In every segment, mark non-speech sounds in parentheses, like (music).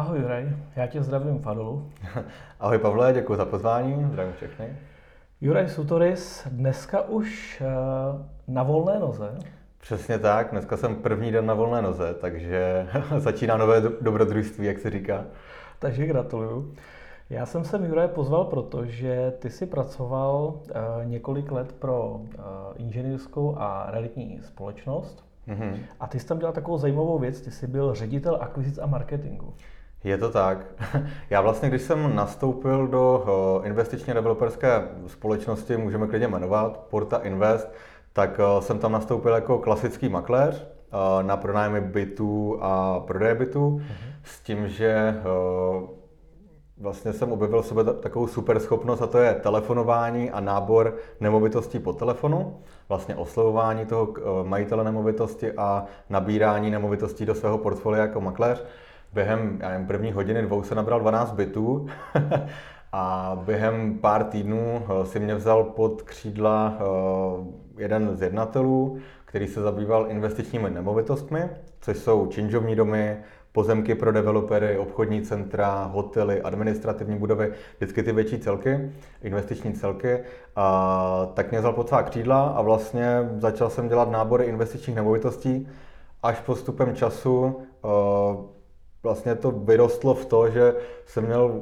Ahoj Juraj, já tě zdravím Fadolu. (laughs) Ahoj Pavle, děkuji za pozvání, zdravím všechny. Juraj Sutoris, dneska už uh, na volné noze. Přesně tak, dneska jsem první den na volné noze, takže (laughs) začíná nové dobrodružství, jak se říká. Takže gratuluju. Já jsem se Juraj pozval, protože ty si pracoval uh, několik let pro uh, inženýrskou a realitní společnost. Mm-hmm. A ty jsi tam dělal takovou zajímavou věc, ty jsi byl ředitel akvizic a marketingu. Je to tak. (laughs) Já vlastně, když jsem nastoupil do eh, investičně developerské společnosti, můžeme klidně jmenovat, Porta Invest, tak eh, jsem tam nastoupil jako klasický makléř eh, na pronájmy bytů a prodeje bytů, mm-hmm. s tím, že vlastně jsem objevil sebe takovou super schopnost a to je telefonování a nábor nemovitostí po telefonu, vlastně oslovování toho majitele nemovitosti a nabírání nemovitostí do svého portfolia jako makléř během já nevím, první hodiny, dvou se nabral 12 bytů (laughs) a během pár týdnů eh, si mě vzal pod křídla eh, jeden z jednatelů, který se zabýval investičními nemovitostmi, což jsou činžovní domy, pozemky pro developery, obchodní centra, hotely, administrativní budovy, vždycky ty větší celky, investiční celky. A tak mě vzal pod svá křídla a vlastně začal jsem dělat nábory investičních nemovitostí. Až postupem času eh, vlastně to vyrostlo v to, že jsem měl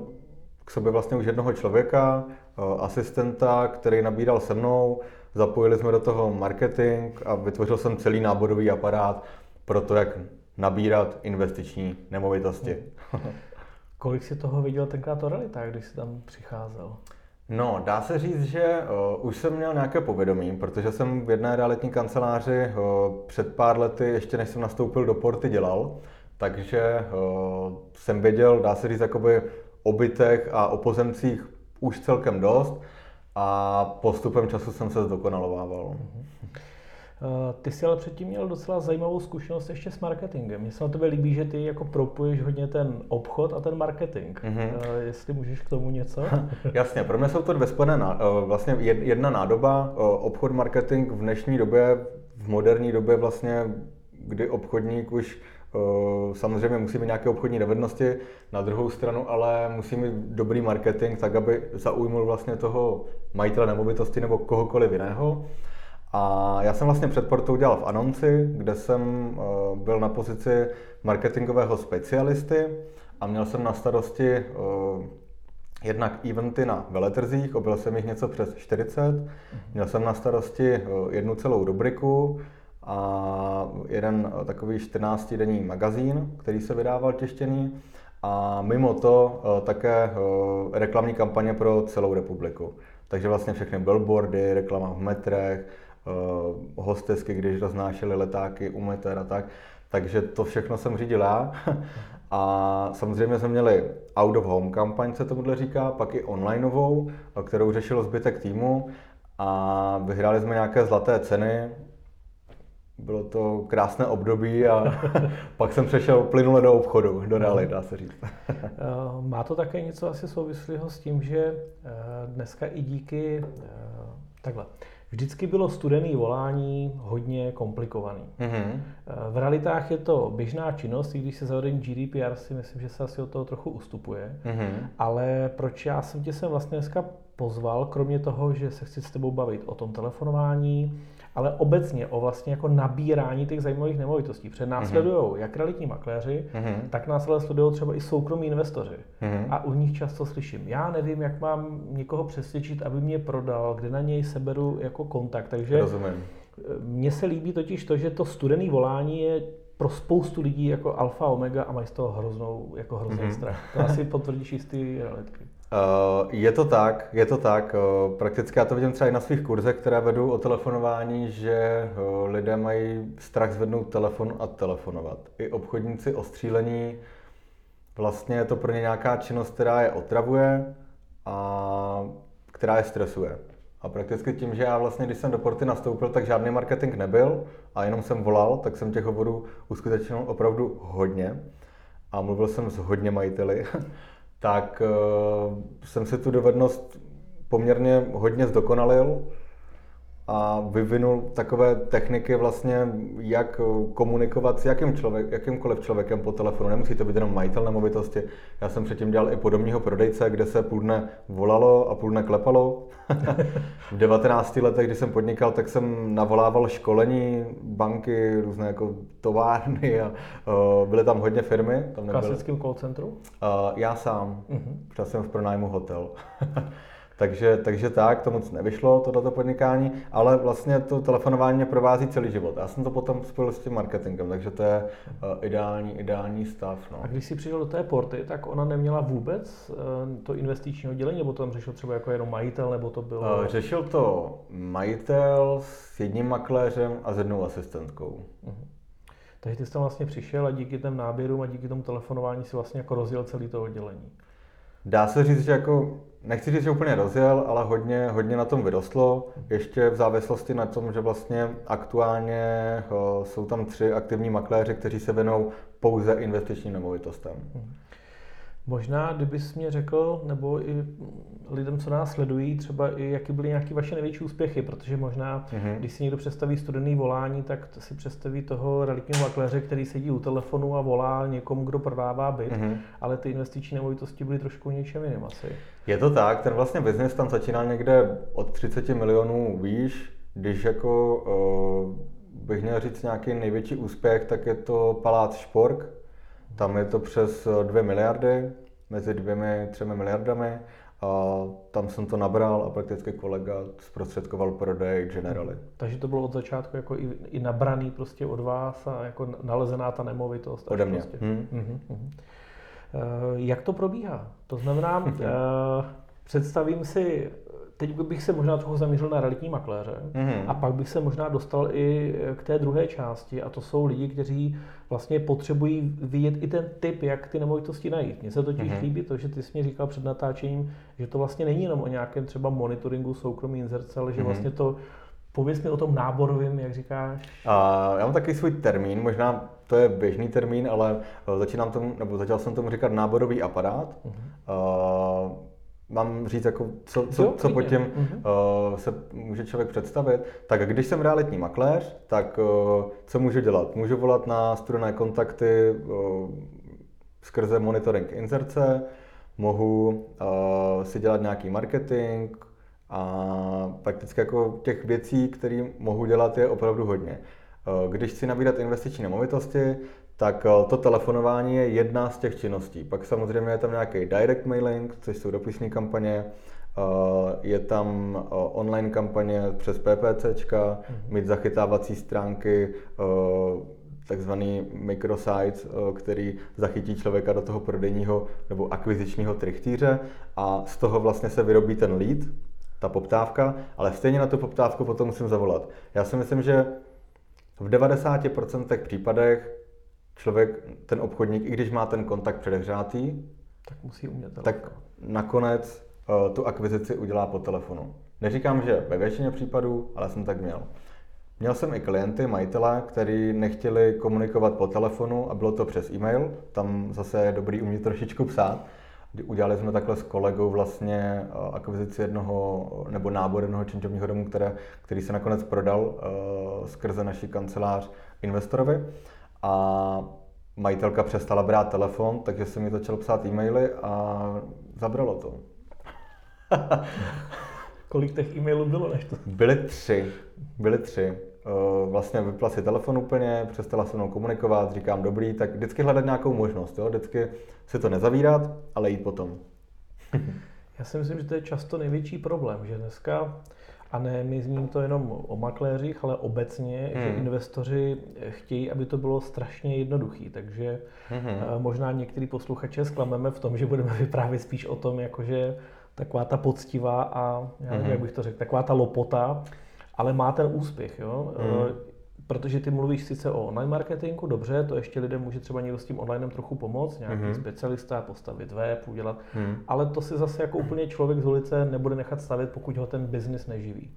k sobě vlastně už jednoho člověka, eh, asistenta, který nabíral se mnou, zapojili jsme do toho marketing a vytvořil jsem celý náborový aparát pro to, jak nabírat investiční nemovitosti. (laughs) Kolik si toho viděl tenkrát to realita, když jsi tam přicházel? No, dá se říct, že uh, už jsem měl nějaké povědomí, protože jsem v jedné realitní kanceláři uh, před pár lety, ještě než jsem nastoupil do Porty, dělal. Takže uh, jsem věděl, dá se říct, jakoby o bytech a o pozemcích už celkem dost a postupem času jsem se zdokonalovával. Uh-huh. Ty jsi ale předtím měl docela zajímavou zkušenost ještě s marketingem. Mně se na tebe líbí, že ty jako propuješ hodně ten obchod a ten marketing. Mm-hmm. Jestli můžeš k tomu něco? (laughs) Jasně, pro mě jsou to dvě spojené, vlastně jedna nádoba, obchod, marketing v dnešní době, v moderní době vlastně, kdy obchodník už Eh, samozřejmě musí mít nějaké obchodní dovednosti, na druhou stranu ale musí mít dobrý marketing, tak aby zaujmul vlastně toho majitele nemovitosti nebo kohokoliv jiného. A já jsem vlastně před portou dělal v Anonci, kde jsem eh, byl na pozici marketingového specialisty a měl jsem na starosti eh, jednak eventy na veletrzích, objel jsem jich něco přes 40, měl jsem na starosti jednu celou rubriku, a jeden eh, takový 14-denní magazín, který se vydával těštěný a mimo to eh, také eh, reklamní kampaně pro celou republiku. Takže vlastně všechny billboardy, reklama v metrech, hostesky, když roznášely letáky u a tak. Takže to všechno jsem řídil já. (laughs) A samozřejmě jsme měli out of home kampaň, se tomuhle říká, pak i onlineovou, kterou řešil zbytek týmu a vyhráli jsme nějaké zlaté ceny, bylo to krásné období a (laughs) pak jsem přešel plynule do obchodu, do reality, dá se říct. Eh, má to také něco asi souvislého s tím, že eh, dneska i díky eh, takhle. Vždycky bylo studený volání hodně komplikovaný. Mm-hmm. V realitách je to běžná činnost, i když se zavedení GDPR si myslím, že se asi od toho trochu ustupuje. Mm-hmm. Ale proč já jsem tě sem vlastně dneska pozval, kromě toho, že se chci s tebou bavit o tom telefonování, ale obecně o vlastně jako nabírání těch zajímavých nemovitostí. Před nás mm-hmm. jak realitní makléři, mm-hmm. tak nás ale sledují třeba i soukromí investoři. Mm-hmm. A u nich často slyším, já nevím, jak mám někoho přesvědčit, aby mě prodal, kde na něj seberu jako kontakt. Takže Rozumím. mně se líbí totiž to, že to studený volání je pro spoustu lidí jako alfa omega a mají z toho hroznou, jako hrozný mm-hmm. strach. To asi potvrdíš jistý realitky. Uh, je to tak, je to tak. Uh, prakticky já to vidím třeba i na svých kurzech, které vedu o telefonování, že uh, lidé mají strach zvednout telefon a telefonovat. I obchodníci ostřílení, vlastně je to pro ně nějaká činnost, která je otravuje a která je stresuje. A prakticky tím, že já vlastně, když jsem do porty nastoupil, tak žádný marketing nebyl a jenom jsem volal, tak jsem těch hovorů uskutečnil opravdu hodně a mluvil jsem s hodně majiteli. (laughs) tak uh, jsem si tu dovednost poměrně hodně zdokonalil a vyvinul takové techniky vlastně, jak komunikovat s jakým člověk, jakýmkoliv člověkem po telefonu. Nemusí to být jenom majitel nemovitosti. Já jsem předtím dělal i podobního prodejce, kde se půl dne volalo a půl dne klepalo. (laughs) v 19 letech, kdy jsem podnikal, tak jsem navolával školení, banky, různé jako továrny a uh, byly tam hodně firmy. Tam v klasickém call centru? Uh, já sám. Uh-huh. jsem v pronájmu hotel. (laughs) Takže, takže tak, to moc nevyšlo, tohleto podnikání, ale vlastně to telefonování mě provází celý život. Já jsem to potom spojil s tím marketingem, takže to je uh, ideální, ideální stav. No. A když jsi přišel do té porty, tak ona neměla vůbec uh, to investiční oddělení, nebo to tam řešil třeba jako jenom majitel, nebo to bylo? Uh, řešil to majitel s jedním makléřem a s jednou asistentkou. Uh-huh. Takže ty jsi tam vlastně přišel a díky těm náběrům a díky tomu telefonování si vlastně jako rozjel celý to oddělení. Dá se říct, že jako nechci říct, že úplně rozjel, ale hodně, hodně na tom vyrostlo. Ještě v závislosti na tom, že vlastně aktuálně jsou tam tři aktivní makléři, kteří se věnou pouze investičním nemovitostem. Hmm. Možná, kdybys mě řekl, nebo i lidem, co nás sledují, třeba i jaký byly nějaké vaše největší úspěchy, protože možná, mm-hmm. když si někdo představí studený volání, tak si představí toho realitního makléře, který sedí u telefonu a volá někomu, kdo prodává byt, mm-hmm. ale ty investiční nemovitosti byly trošku něčem jiným asi. Je to tak, ten vlastně biznis tam začínal někde od 30 milionů výš, když jako uh, bych měl říct nějaký největší úspěch, tak je to Palác Špork, tam je to přes 2 miliardy, mezi dvěmi, třemi miliardami. A tam jsem to nabral a prakticky kolega zprostředkoval prodej Generali. Takže to bylo od začátku jako i, i nabraný prostě od vás a jako nalezená ta nemovitost. Ode mě. Prostě. Hmm. Uh-huh, uh-huh. Jak to probíhá? To znamená, uh, (laughs) představím si teď bych se možná trochu zaměřil na realitní makléře mm-hmm. a pak bych se možná dostal i k té druhé části a to jsou lidi, kteří vlastně potřebují vidět i ten typ, jak ty nemovitosti najít. Mně se totiž mm-hmm. líbí to, že ty jsi mi říkal před natáčením, že to vlastně není jenom o nějakém třeba monitoringu soukromí inzerce, ale že mm-hmm. vlastně to Pověz mi o tom náborovém, jak říkáš. A já mám taky svůj termín, možná to je běžný termín, ale začínám tomu, nebo začal jsem tomu říkat náborový aparát. Uh-huh. Uh, mám říct, jako, co, co, jo, co pod tím uh, se může člověk představit, tak když jsem realitní makléř, tak uh, co můžu dělat? Můžu volat na studené kontakty uh, skrze monitoring inzerce, mohu uh, si dělat nějaký marketing a prakticky jako těch věcí, které mohu dělat, je opravdu hodně. Když chci nabídat investiční nemovitosti, tak eh, to telefonování je jedna z těch činností. Pak samozřejmě je tam nějaký direct mailing, což jsou dopisní kampaně, eh, je tam eh, online kampaně přes PPCčka, mm-hmm. mít zachytávací stránky, takzvaný microsites, který zachytí člověka do toho prodejního nebo akvizičního trichtýře a z toho vlastně se vyrobí ten lead, ta poptávka, ale stejně na tu poptávku potom musím zavolat. Já si myslím, že v 90% případech člověk, ten obchodník, i když má ten kontakt předehřátý, tak musí umět telefon. Tak nakonec uh, tu akvizici udělá po telefonu. Neříkám, že ve většině případů, ale jsem tak měl. Měl jsem i klienty, majitele, kteří nechtěli komunikovat po telefonu a bylo to přes e-mail. Tam zase je dobrý umět trošičku psát. Udělali jsme takhle s kolegou vlastně eh, akvizici jednoho nebo nábor jednoho činčovního domu, které, který se nakonec prodal uh, skrze naší kancelář investorovi a majitelka přestala brát telefon, takže jsem mi začal psát e-maily a zabralo to. (laughs) Kolik těch e-mailů bylo než to? Byly tři. Byly tři. Vlastně vypla si telefon úplně, přestala se mnou komunikovat, říkám dobrý, tak vždycky hledat nějakou možnost, jo? vždycky si to nezavírat, ale jít potom. (laughs) Já si myslím, že to je často největší problém, že dneska a ne, my zním to jenom o makléřích, ale obecně, hmm. že investoři chtějí, aby to bylo strašně jednoduché. Takže hmm. možná některý posluchače zklameme v tom, že budeme vyprávět spíš o tom, jakože taková ta poctivá a, já nevím, hmm. jak bych to řekl, taková ta lopota, ale má ten úspěch. Jo? Hmm. Protože ty mluvíš sice o online marketingu, dobře, to ještě lidem může třeba někdo s tím online trochu pomoct, nějaký mm-hmm. specialista, postavit web, udělat, mm. ale to si zase jako úplně člověk z ulice nebude nechat stavit, pokud ho ten biznis neživí.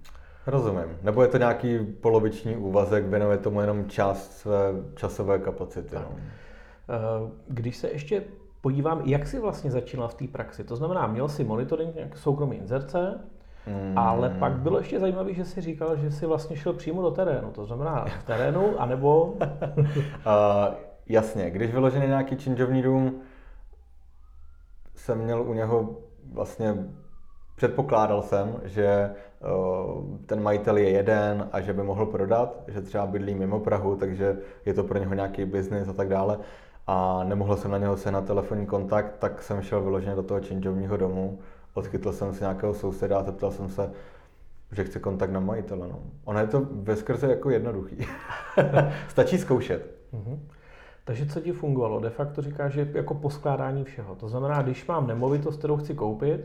Rozumím. Nebo je to nějaký poloviční úvazek, věnuje tomu jenom část své časové kapacity. No. Eh, když se ještě podívám, jak jsi vlastně začínal v té praxi, to znamená, měl jsi monitoring soukromý inzerce, Mm. Ale pak bylo ještě zajímavé, že jsi říkal, že jsi vlastně šel přímo do terénu. To znamená v terénu, anebo... (laughs) uh, jasně, když vyložený nějaký činžovní dům, jsem měl u něho vlastně předpokládal jsem, že uh, ten majitel je jeden a že by mohl prodat, že třeba bydlí mimo Prahu, takže je to pro něho nějaký biznis a tak dále. A nemohl jsem na něho se na telefonní kontakt, tak jsem šel vyloženě do toho činžovního domu, odchytl jsem si nějakého souseda a zeptal jsem se, že chce kontakt na majitele. No. Ono je to ve skrze jako jednoduchý. (laughs) Stačí zkoušet. Mm-hmm. Takže co ti fungovalo? De facto říká, že jako poskládání všeho. To znamená, když mám nemovitost, kterou chci koupit,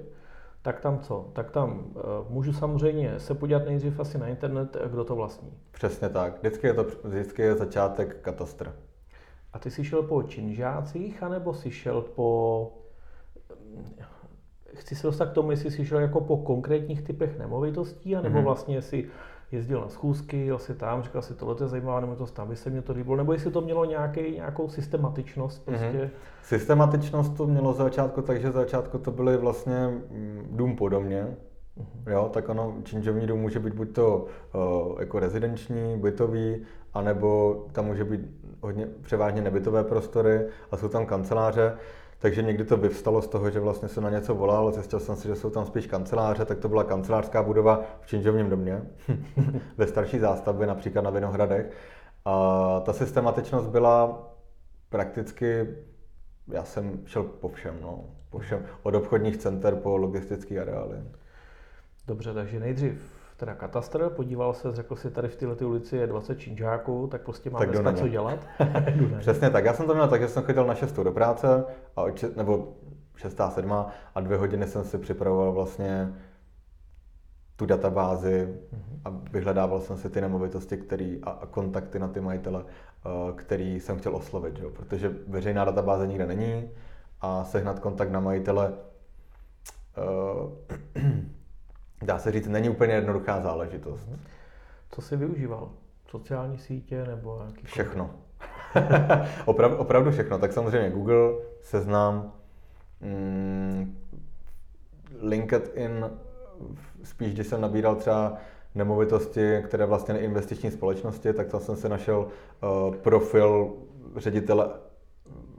tak tam co? Tak tam uh, můžu samozřejmě se podívat nejdřív asi na internet, kdo to vlastní. Přesně tak. Vždycky je to vždycky je začátek katastr. A ty jsi šel po činžácích, anebo jsi šel po... Chci se dostat k tomu, jestli jsi šel jako po konkrétních typech nemovitostí, anebo mm-hmm. vlastně si jezdil na schůzky, jel si tam, říkal si, tohle je zajímavá nemovitost, tam by se mě to líbilo, nebo jestli to mělo nějaký, nějakou systematičnost. Mhm. Prostě. Mm-hmm. Systematičnost to mělo za začátku, takže za začátku to byly vlastně mm, dům po domě, Mm-hmm. Jo, tak ono, činžovní dům může být buď to uh, jako rezidenční, bytový, anebo tam může být hodně převážně nebytové prostory a jsou tam kanceláře. Takže někdy to vyvstalo z toho, že vlastně jsem na něco volal, zjistil jsem si, že jsou tam spíš kanceláře, tak to byla kancelářská budova v Činžovním domě, (laughs) ve starší zástavbě, například na Vinohradech. A ta systematičnost byla prakticky, já jsem šel po všem, no, po všem, od obchodních center po logistické areály. Dobře, takže nejdřív teda katastr, podíval se, řekl si, tady v této ulici je 20 činžáků, tak prostě máme tak dneska co dělat. (laughs) Přesně tak, já jsem to měl tak, že jsem chodil na 6 do práce, a nebo 6. 7. a dvě hodiny jsem si připravoval vlastně tu databázi mm-hmm. a vyhledával jsem si ty nemovitosti který, a, a kontakty na ty majitele, uh, který jsem chtěl oslovit, jo? protože veřejná databáze nikde není a sehnat kontakt na majitele uh, (clears throat) dá se říct, není úplně jednoduchá záležitost. Mhm. Co jsi využíval? Sociální sítě nebo nějaký Všechno. (laughs) opravdu, opravdu všechno. Tak samozřejmě Google, Seznam, mm, LinkedIn, spíš když jsem nabíral třeba nemovitosti, které vlastně investiční společnosti, tak tam jsem si našel uh, profil ředitele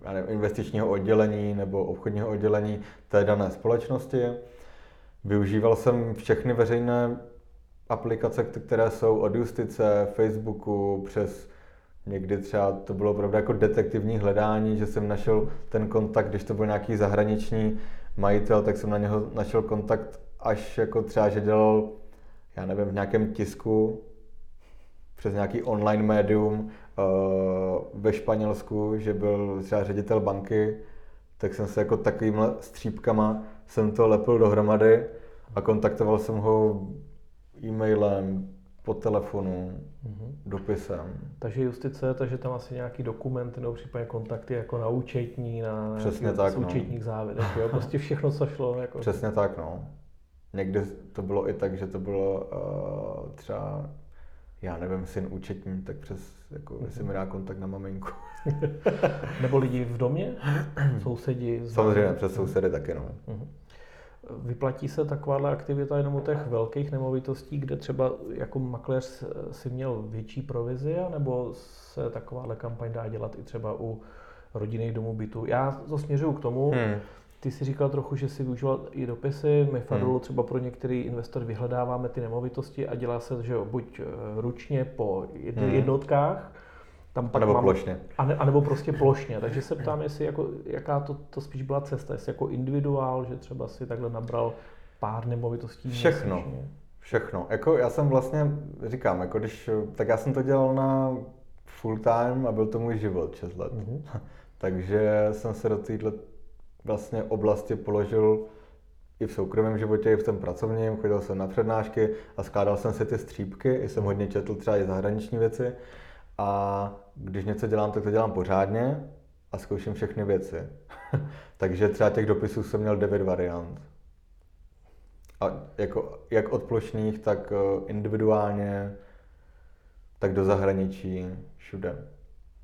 já nevím, investičního oddělení nebo obchodního oddělení té dané společnosti Využíval jsem všechny veřejné aplikace, které jsou od justice, Facebooku, přes někdy třeba to bylo opravdu jako detektivní hledání, že jsem našel ten kontakt, když to byl nějaký zahraniční majitel, tak jsem na něho našel kontakt až jako třeba, že dělal, já nevím, v nějakém tisku, přes nějaký online médium uh, ve Španělsku, že byl třeba ředitel banky, tak jsem se jako takovýmhle střípkama jsem to lepil dohromady a kontaktoval jsem ho e-mailem, po telefonu, mm-hmm. dopisem. Takže justice, takže tam asi nějaký dokumenty nebo případně kontakty jako na účetní, na Přesně tak, no. účetních závěrech, jo? prostě všechno, co šlo. Jako... Přesně tak, no. Někdy to bylo i tak, že to bylo uh, třeba, já nevím, syn účetní, tak přes, jako, mm-hmm. jestli mi dá kontakt na maminku. (laughs) nebo lidi v domě? (clears throat) Sousedi? Samozřejmě, přes sousedy taky, no. Mm-hmm. Vyplatí se takováhle aktivita jenom u těch velkých nemovitostí, kde třeba jako makléř si měl větší provizi, nebo se takováhle kampaň dá dělat i třeba u rodinných domů bytu? Já to směřuju k tomu, hmm. Ty si říkal trochu, že si využíval i dopisy. My Fadulu hmm. třeba pro některý investor vyhledáváme ty nemovitosti a dělá se, že jo, buď eh, ručně po hmm. jednotkách, tam pak a nebo mám, plošně. A, ne, a nebo prostě plošně. Takže se ptám, jestli jako, jaká to, to spíš byla cesta. Jestli jako individuál, že třeba si takhle nabral pár nemovitostí. Všechno. Měsíčně. Všechno. Jako já jsem vlastně, říkám, jako když, tak já jsem to dělal na full time a byl to můj život 6 let. Mm-hmm. (laughs) Takže jsem se do téhle vlastně oblasti položil i v soukromém životě, i v tom pracovním. Chodil jsem na přednášky a skládal jsem si ty střípky. I jsem hodně četl třeba i zahraniční věci a když něco dělám, tak to dělám pořádně a zkouším všechny věci. (laughs) Takže třeba těch dopisů jsem měl devět variant. A jako, jak od plošných, tak eh, individuálně, tak do zahraničí, všude.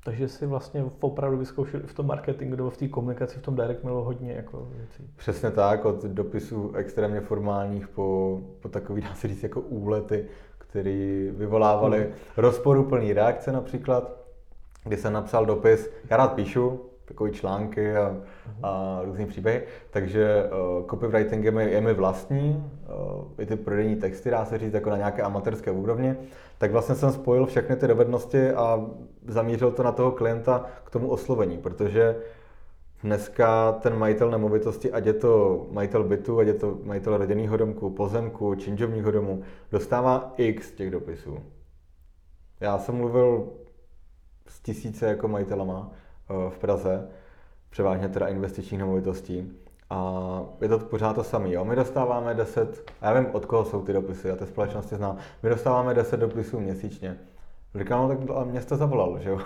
Takže si vlastně opravdu vyzkoušel v tom marketingu nebo v té komunikaci, v tom direct mailu hodně jako věcí. Přesně tak, od dopisů extrémně formálních po, po takový, dá se říct, jako úlety, které vyvolávaly hmm. rozporuplný reakce například, kdy jsem napsal dopis, já rád píšu, takové články a, a různé příběhy. Takže uh, copywriting je mi, je mi vlastní, uh, i ty prodejní texty, dá se říct, jako na nějaké amatérské úrovni. Tak vlastně jsem spojil všechny ty dovednosti a zamířil to na toho klienta k tomu oslovení, protože dneska ten majitel nemovitosti, ať je to majitel bytu, ať je to majitel rodinného domku, pozemku, činžovního domu, dostává x těch dopisů. Já jsem mluvil s tisíce jako majitelama Eh, v Praze, převážně teda investičních nemovitostí. A je to pořád to samé. My dostáváme 10, já vím, od koho jsou ty dopisy, já ty společnosti znám, my dostáváme 10 dopisů měsíčně. Říkám, no tak mě jste zavolal, že jo?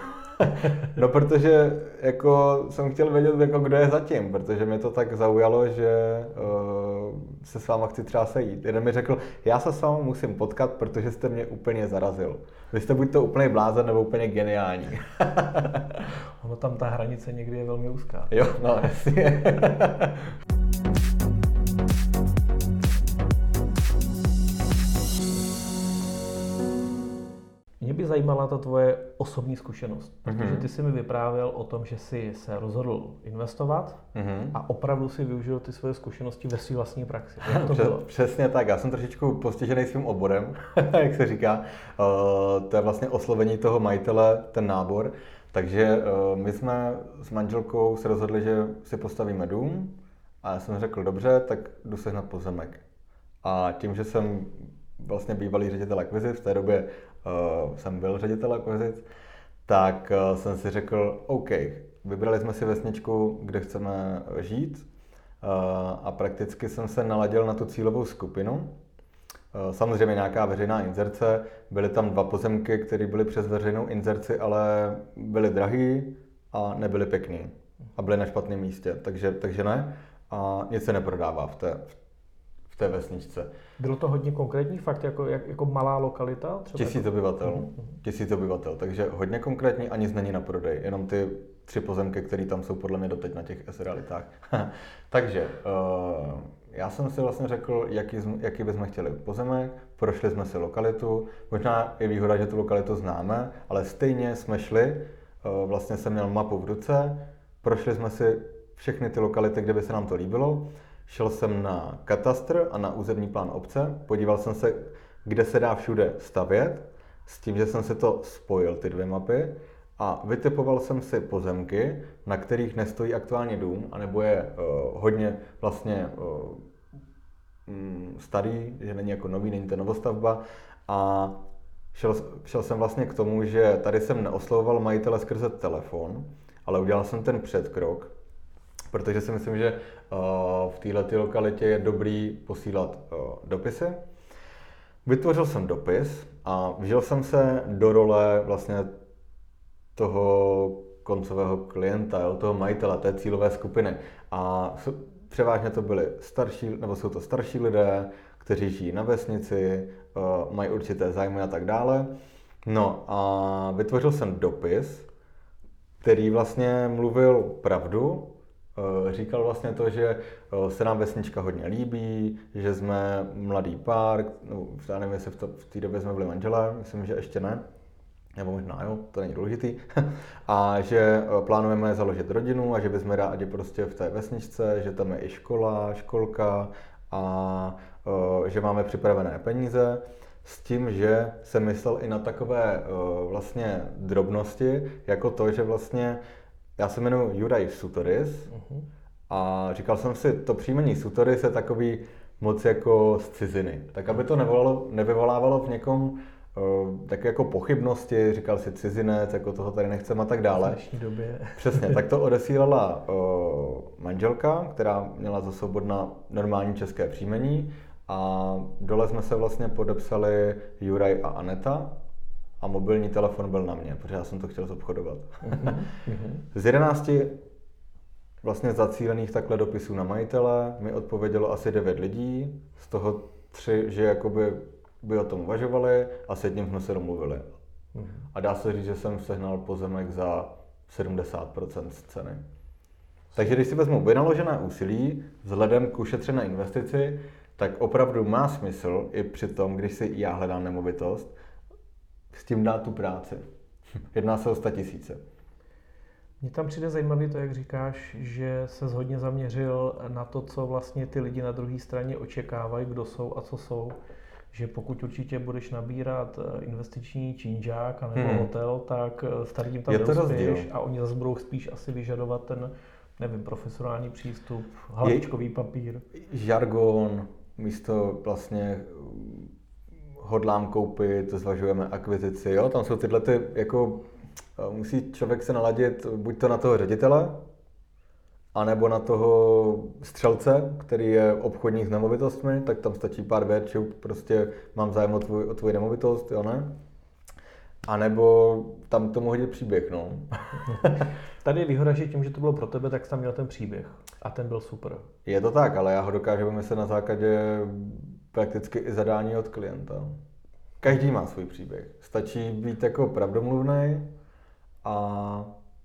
(laughs) no protože jako jsem chtěl vědět, jako kdo je zatím, protože mě to tak zaujalo, že uh, se s váma chci třeba sejít. Jeden mi řekl, já se s váma musím potkat, protože jste mě úplně zarazil. Vy jste buď to úplně blázen, nebo úplně geniální. (laughs) ono tam ta hranice někdy je velmi úzká. Jo, no jasně. (laughs) by zajímala ta tvoje osobní zkušenost, protože mhm. ty jsi mi vyprávěl o tom, že jsi se rozhodl investovat mm-hmm. a opravdu si využil ty svoje zkušenosti ve své vlastní praxi. Jak to bylo? Přesně tak, já jsem trošičku postižený svým oborem, (laughs) jak se říká. Uh, to je vlastně oslovení toho majitele, ten nábor. Takže uh, my jsme s manželkou se rozhodli, že si postavíme dům a já jsem řekl, dobře, tak jdu sehnat pozemek. A tím, že jsem vlastně bývalý ředitel akvizic, v té době jsem byl ředitel akvizic, tak uh, jsem si řekl, OK, vybrali jsme si vesničku, kde chceme žít uh, a prakticky jsem se naladil na tu cílovou skupinu. Samozřejmě nějaká veřejná inzerce, byly tam dva pozemky, které byly přes veřejnou inzerci, ale byly drahý a nebyly pěkný a byly na špatném místě, takže, takže ne a nic se neprodává v té, v té vesničce. Bylo to hodně konkrétní fakt, jako, jak, jako malá lokalita? Třeba tisíc jako... obyvatel. Mm-hmm. Tisíc obyvatel, takže hodně konkrétní a nic není na prodej, jenom ty tři pozemky, které tam jsou podle mě doteď na těch S-realitách. (laughs) takže uh, já jsem si vlastně řekl, jaký, jaký bychom chtěli pozemek, prošli jsme si lokalitu, možná je výhoda, že tu lokalitu známe, ale stejně jsme šli, uh, vlastně jsem měl mapu v ruce, prošli jsme si všechny ty lokality, kde by se nám to líbilo Šel jsem na katastr a na územní plán obce, podíval jsem se, kde se dá všude stavět, s tím, že jsem se to spojil, ty dvě mapy, a vytipoval jsem si pozemky, na kterých nestojí aktuálně dům, anebo je uh, hodně vlastně uh, starý, že není jako nový, není to novostavba. A šel, šel jsem vlastně k tomu, že tady jsem neoslovoval majitele skrze telefon, ale udělal jsem ten předkrok, protože si myslím, že v této lokalitě je dobrý posílat dopisy. Vytvořil jsem dopis a vžil jsem se do role vlastně toho koncového klienta, jo, toho majitele, té cílové skupiny. A převážně to byli starší, nebo jsou to starší lidé, kteří žijí na vesnici, mají určité zájmy a tak dále. No a vytvořil jsem dopis, který vlastně mluvil pravdu Eh, říkal vlastně to, že eh, se nám vesnička hodně líbí, že jsme mladý pár, no, já nevím, jestli v té době jsme byli manželé, myslím, že ještě ne, nebo možná jo, to není důležitý, (laughs) a že eh, plánujeme založit rodinu a že bychom rádi prostě v té vesničce, že tam je i škola, školka a že máme připravené peníze s tím, že jsem myslel i na takové vlastně drobnosti, jako to, že vlastně já se jmenuji Juraj Sutoris uh-huh. a říkal jsem si, to příjmení Sutoris je takový moc jako z ciziny. Tak aby to nevolalo, nevyvolávalo v někom uh, tak jako pochybnosti, říkal si cizinec, jako toho tady nechceme a tak dále. V dnešní době. Přesně, tak to odesílala uh, manželka, která měla za svobodna normální české příjmení a dole jsme se vlastně podepsali Juraj a Aneta, a mobilní telefon byl na mě, protože já jsem to chtěl zobchodovat. Mm-hmm. Z 11 vlastně zacílených takhle dopisů na majitele mi odpovědělo asi 9 lidí, z toho tři, že jakoby by o tom uvažovali a s jedním jsme se domluvili. Mm. A dá se říct, že jsem sehnal pozemek za 70% z ceny. Takže když si vezmu vynaložené úsilí vzhledem k ušetřené investici, tak opravdu má smysl i při tom, když si já hledám nemovitost, s tím dát tu práci. Jedná se o 100 tisíce. Mně tam přijde zajímavý to, jak říkáš, že se hodně zaměřil na to, co vlastně ty lidi na druhé straně očekávají, kdo jsou a co jsou. Že pokud určitě budeš nabírat eh, investiční činžák nebo hmm. hotel, tak eh, starý tím tam neuspěješ a oni zase budou spíš asi vyžadovat ten, nevím, profesionální přístup, hlavičkový papír. Žargon, místo vlastně hodlám koupit, zvažujeme akvizici, jo, tam jsou tyhle ty, jako musí člověk se naladit buď to na toho ředitele, anebo na toho střelce, který je obchodník s nemovitostmi, tak tam stačí pár vět, prostě mám zájem o, tvůj, o tvoji nemovitost, jo ne? A nebo tam tomu hodit příběh, no. (laughs) Tady je výhoda, že tím, že to bylo pro tebe, tak jsi tam měl ten příběh. A ten byl super. Je to tak, ale já ho dokážu vymyslet na základě prakticky i zadání od klienta. Každý má svůj příběh. Stačí být jako pravdomluvný a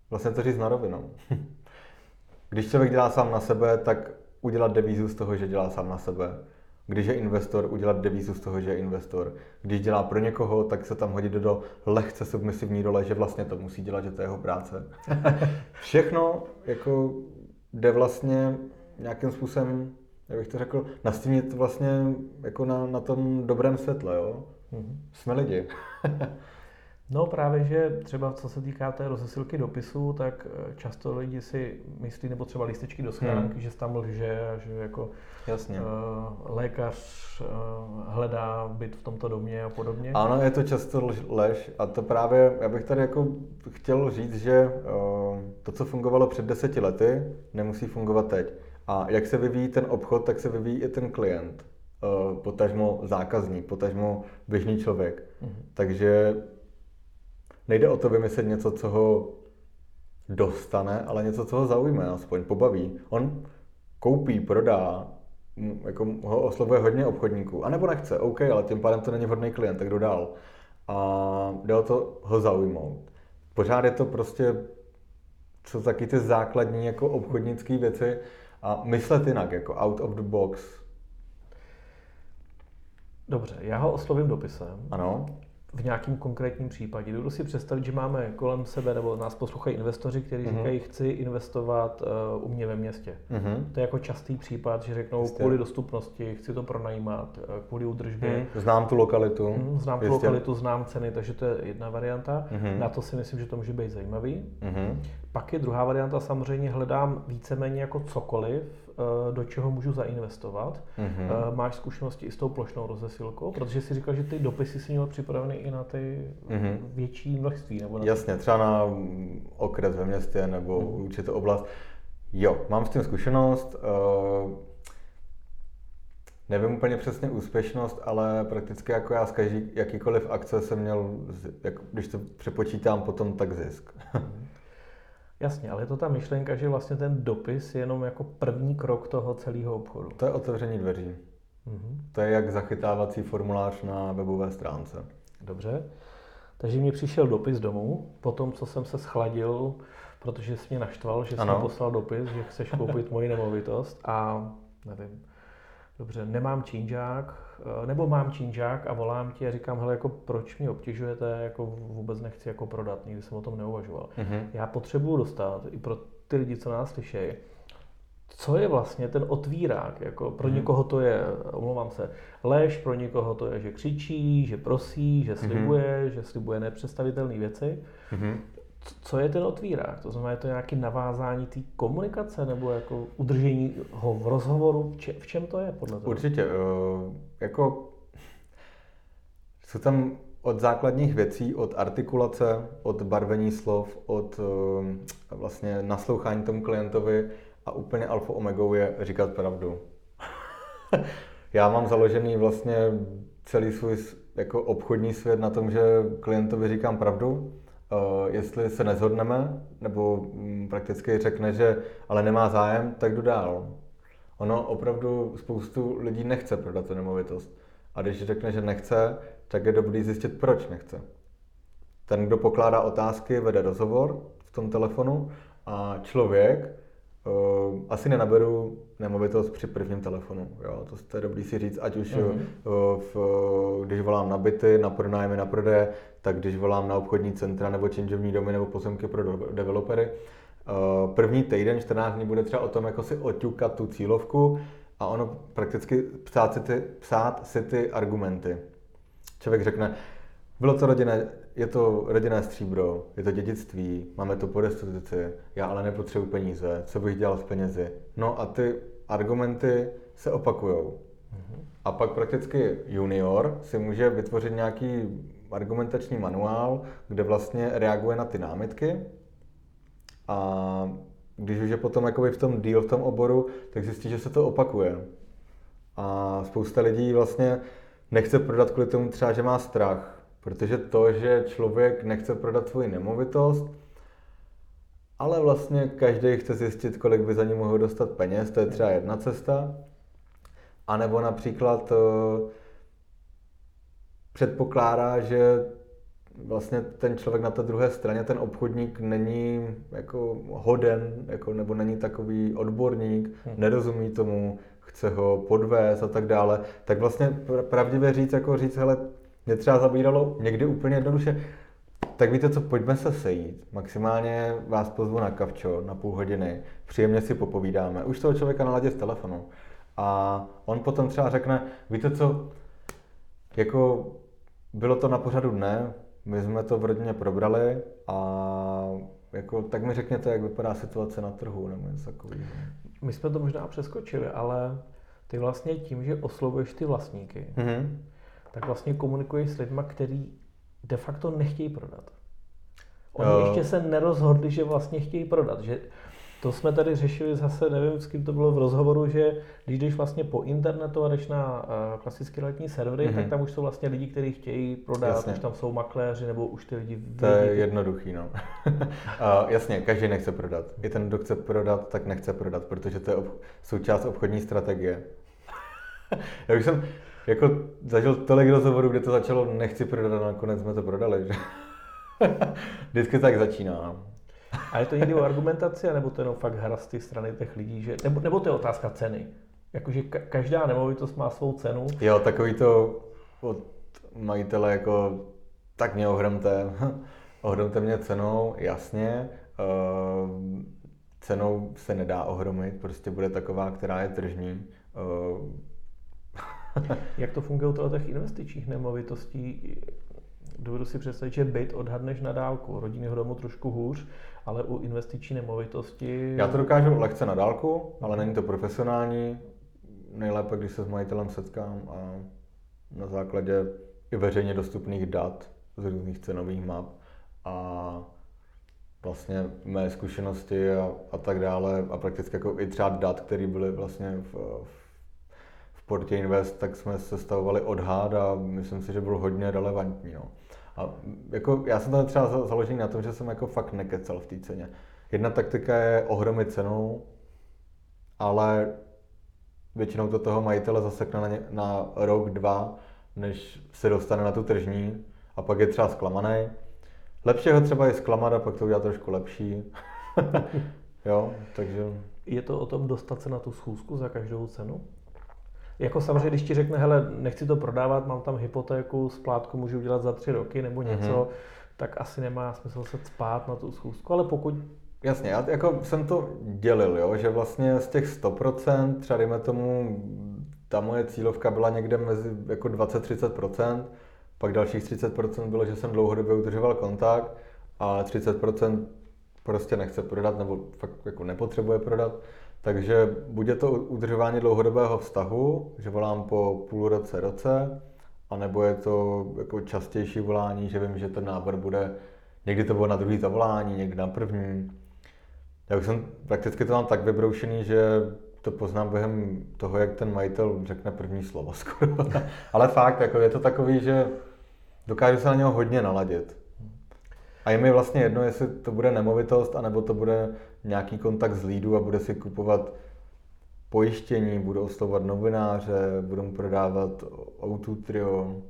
vlastně to říct na rovinu. (laughs) Když člověk dělá sám na sebe, tak udělat devízu z toho, že dělá sám na sebe. Když je investor, udělat devízu z toho, že je investor. Když dělá pro někoho, tak se tam hodit do lehce submisivní role, že vlastně to musí dělat, že to je jeho práce. (laughs) Všechno jako jde vlastně nějakým způsobem, jak bych to řekl, nastínit vlastně jako na, na tom dobrém světle, jo. Mm-hmm. Jsme lidi. (laughs) No právě, že třeba co se týká té rozesilky dopisů, tak eh, často lidi si myslí, nebo třeba lístečky do schránky, hmm. že tam lže a že jako Jasně. Uh, lékař uh, hledá byt v tomto domě a podobně. Ano, je to často lež a to právě, já bych tady jako chtěl říct, že uh, to, co fungovalo před deseti lety, nemusí fungovat teď. A jak se vyvíjí ten obchod, tak se vyvíjí i ten klient. Uh, potažmo zákazník, potažmo běžný člověk. Mm-hmm. Takže nejde o to vymyslet něco, co ho dostane, ale něco, co ho zaujme, aspoň pobaví. On koupí, prodá, jako ho oslovuje hodně obchodníků. A nebo nechce, OK, ale tím pádem to není vhodný klient, tak jdu dál. A jde o to ho zaujmout. Pořád je to prostě, co taky ty základní jako obchodnické věci a myslet jinak, jako out of the box. Dobře, já ho oslovím dopisem. Ano v nějakém konkrétním případě. Jdu si představit, že máme kolem sebe, nebo nás poslouchají investoři, kteří uh-huh. říkají, chci investovat uh, u mě ve městě. Uh-huh. To je jako častý případ, že řeknou Jistě. kvůli dostupnosti, chci to pronajímat, uh, kvůli údržbě. Uh-huh. Znám tu lokalitu. Uh-huh. Znám Jistě. tu lokalitu, znám ceny, takže to je jedna varianta. Uh-huh. Na to si myslím, že to může být zajímavý. Uh-huh. Pak je druhá varianta, samozřejmě hledám víceméně jako cokoliv, Eh, do čeho můžu zainvestovat. Mm-hmm. Máš zkušenosti i s tou plošnou rozesilkou? Protože jsi říkal, že ty dopisy jsi měl připravený i na ty mm-hmm. větší množství. Nebo na Jasně, třeba na okres ve městě nebo mm-hmm. určitou oblast. Jo, mám s tím zkušenost. Uh, nevím úplně přesně úspěšnost, ale prakticky jako já z každý, jakýkoliv akce jsem měl, jak, když to přepočítám potom, tak zisk. Mhm. Jasně, ale je to ta myšlenka, že vlastně ten dopis je jenom jako první krok toho celého obchodu. To je otevření dveří. Mm-hmm. To je jak zachytávací formulář na webové stránce. Dobře. Takže mi přišel dopis domů, po tom, co jsem se schladil, protože jsi mě naštval, že jsem poslal dopis, že chceš koupit moji nemovitost a nevím, dobře, nemám čínžák, eh, nebo mám čínžák a volám ti a říkám, hele, jako proč mě obtěžujete, jako vůbec nechci jako prodat, nikdy jsem o tom neuvažoval. Mm-hmm. Já potřebuju dostat i pro ty lidi, co nás slyšejí, co je vlastně ten otvírák. Jako pro mm-hmm. někoho to je, omlouvám se, lež, pro někoho to je, že křičí, že prosí, že slibuje, mm-hmm. že slibuje nepředstavitelné věci. Mm-hmm co je ten otvírák? To znamená, je to nějaké navázání té komunikace nebo jako udržení ho v rozhovoru? V čem to je podle toho? Určitě. Uh, jako jsou tam od základních věcí, od artikulace, od barvení slov, od uh, vlastně naslouchání tomu klientovi a úplně alfa omegou je říkat pravdu. (laughs) Já mám založený vlastně celý svůj jako obchodní svět na tom, že klientovi říkám pravdu jestli se nezhodneme, nebo um, prakticky řekne, že ale nemá zájem, tak jdu dál. Ono opravdu spoustu lidí nechce prodat tu nemovitost. A když řekne, že nechce, tak je dobrý zjistit, proč nechce. ten, kdo pokládá otázky, vede rozhovor v tom telefonu a člověk Uh, asi nenaberu nemovitost při prvním telefonu. Jo? To, to je dobrý si říct, ať už mm-hmm. uh, v, když volám na byty, na pronájmy, na prodeje, tak když volám na obchodní centra nebo činžovní domy nebo pozemky pro developery. Uh, první týden, 14 dní bude třeba o tom, jako si oťukat tu cílovku a ono prakticky psát si ty, psát si ty argumenty. Člověk řekne, bylo to rodinné, je to rodinné stříbro, je to dědictví, máme to po restituci, já ale nepotřebuji peníze, co bych dělal s penězi. No a ty argumenty se opakujou. A pak prakticky junior si může vytvořit nějaký argumentační manuál, kde vlastně reaguje na ty námitky a když už je potom jakoby v tom deal, v tom oboru, tak zjistí, že se to opakuje. A spousta lidí vlastně nechce prodat kvůli tomu třeba, že má strach. Protože to, že člověk nechce prodat svoji nemovitost, ale vlastně každý chce zjistit, kolik by za ní mohl dostat peněz, to je třeba jedna cesta. A nebo například uh, předpokládá, že vlastně ten člověk na té druhé straně, ten obchodník není jako hoden, jako, nebo není takový odborník, hmm. nerozumí tomu, chce ho podvést a tak dále, tak vlastně pravdivě říct, jako říct, hele, mě třeba zabíralo někdy úplně jednoduše, tak víte co, pojďme se sejít. Maximálně vás pozvu na kavčo na půl hodiny, příjemně si popovídáme. Už toho člověka naladě z telefonu. A on potom třeba řekne, víte co, jako bylo to na pořadu dne, my jsme to v rodině probrali a jako, tak mi řekněte, jak vypadá situace na trhu nebo něco takového. My jsme to možná přeskočili, ale ty vlastně tím, že oslovuješ ty vlastníky, mm-hmm tak vlastně komunikuješ s lidmi, kteří de facto nechtějí prodat. Oni uh. ještě se nerozhodli, že vlastně chtějí prodat. Že to jsme tady řešili zase, nevím, s kým to bylo v rozhovoru, že když jdeš vlastně po internetu a jdeš na uh, klasické letní servery, mm-hmm. tak tam už jsou vlastně lidi, kteří chtějí prodat, jasně. už tam jsou makléři nebo už ty lidi... To je jednoduchý, no. (laughs) uh, jasně, každý nechce prodat. I ten, kdo chce prodat, tak nechce prodat, protože to je ob- součást obchodní strategie. (laughs) Já už jsem, jako zažil tolik rozhovorů, kde to začalo, nechci prodat a nakonec jsme to prodali, že? (laughs) Vždycky tak začíná. A je to někdy o argumentaci, nebo to jenom fakt hra z té strany těch lidí, že, nebo, nebo to je otázka ceny? Jakože ka- každá nemovitost má svou cenu. Jo, takový to od majitele jako tak mě ohromte, (laughs) ohromte mě cenou, jasně. Uh, cenou se nedá ohromit, prostě bude taková, která je tržní. Uh, (laughs) Jak to funguje u těch investičních nemovitostí? Dovedu si představit, že byt odhadneš na dálku, rodinného domu trošku hůř, ale u investiční nemovitosti... Já to dokážu lehce na dálku, ale není to profesionální. Nejlépe, když se s majitelem setkám a na základě i veřejně dostupných dat z různých cenových map a vlastně mé zkušenosti a, a tak dále a prakticky jako i třeba dat, které byly vlastně v, v Portě Invest, tak jsme sestavovali odhad a myslím si, že byl hodně relevantní. No. A jako, já jsem tam třeba založený na tom, že jsem jako fakt nekecel v té ceně. Jedna taktika je ohromit cenou, ale většinou to toho majitele zasekne na, ně, na rok, dva, než se dostane na tu tržní a pak je třeba zklamaný. Lepší ho třeba i zklamat a pak to udělat trošku lepší. (laughs) jo, takže... Je to o tom dostat se na tu schůzku za každou cenu? Jako samozřejmě, když ti řekne, hele, nechci to prodávat, mám tam hypotéku, splátku můžu udělat za tři roky nebo mhm. něco, mm-hmm. tak asi nemá smysl se spát na tu schůzku, ale pokud Jasně, já jako jsem to dělil, jo, že vlastně z těch 100%, třeba dejme tomu, ta moje cílovka byla někde mezi jako 20-30%, pak dalších 30% bylo, že jsem dlouhodobě udržoval kontakt a 30% prostě nechce prodat nebo fakt jako nepotřebuje prodat. Takže bude to udržování dlouhodobého vztahu, že volám po půl roce, roce, anebo je to jako častější volání, že vím, že ten návrh bude, někdy to bylo na druhý zavolání, někdy na první. Já už jsem prakticky to mám tak vybroušený, že to poznám během toho, jak ten majitel řekne první slovo (laughs) skoro. Ale fakt, jako je to takový, že dokážu se na něho hodně naladit. A je mi vlastně jedno, jestli to bude nemovitost, anebo to bude nějaký kontakt z lídu a bude si kupovat pojištění, budu oslovovat novináře, budu mu prodávat O2 Trio.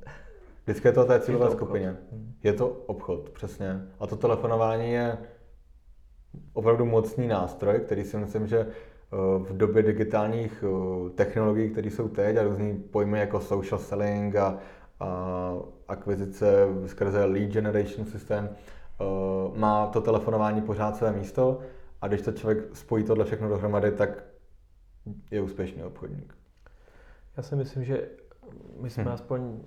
Vždycky je to o té cílové skupině. Je to obchod, přesně. A to telefonování je opravdu mocný nástroj, který si myslím, že eh, v době digitálních eh, technologií, které jsou teď a různý pojmy jako social selling a, a akvizice skrze lead generation systém, eh, má to telefonování pořád své místo a když to člověk spojí tohle všechno dohromady, tak je úspěšný obchodník. Já si myslím, že my jsme hmm. aspoň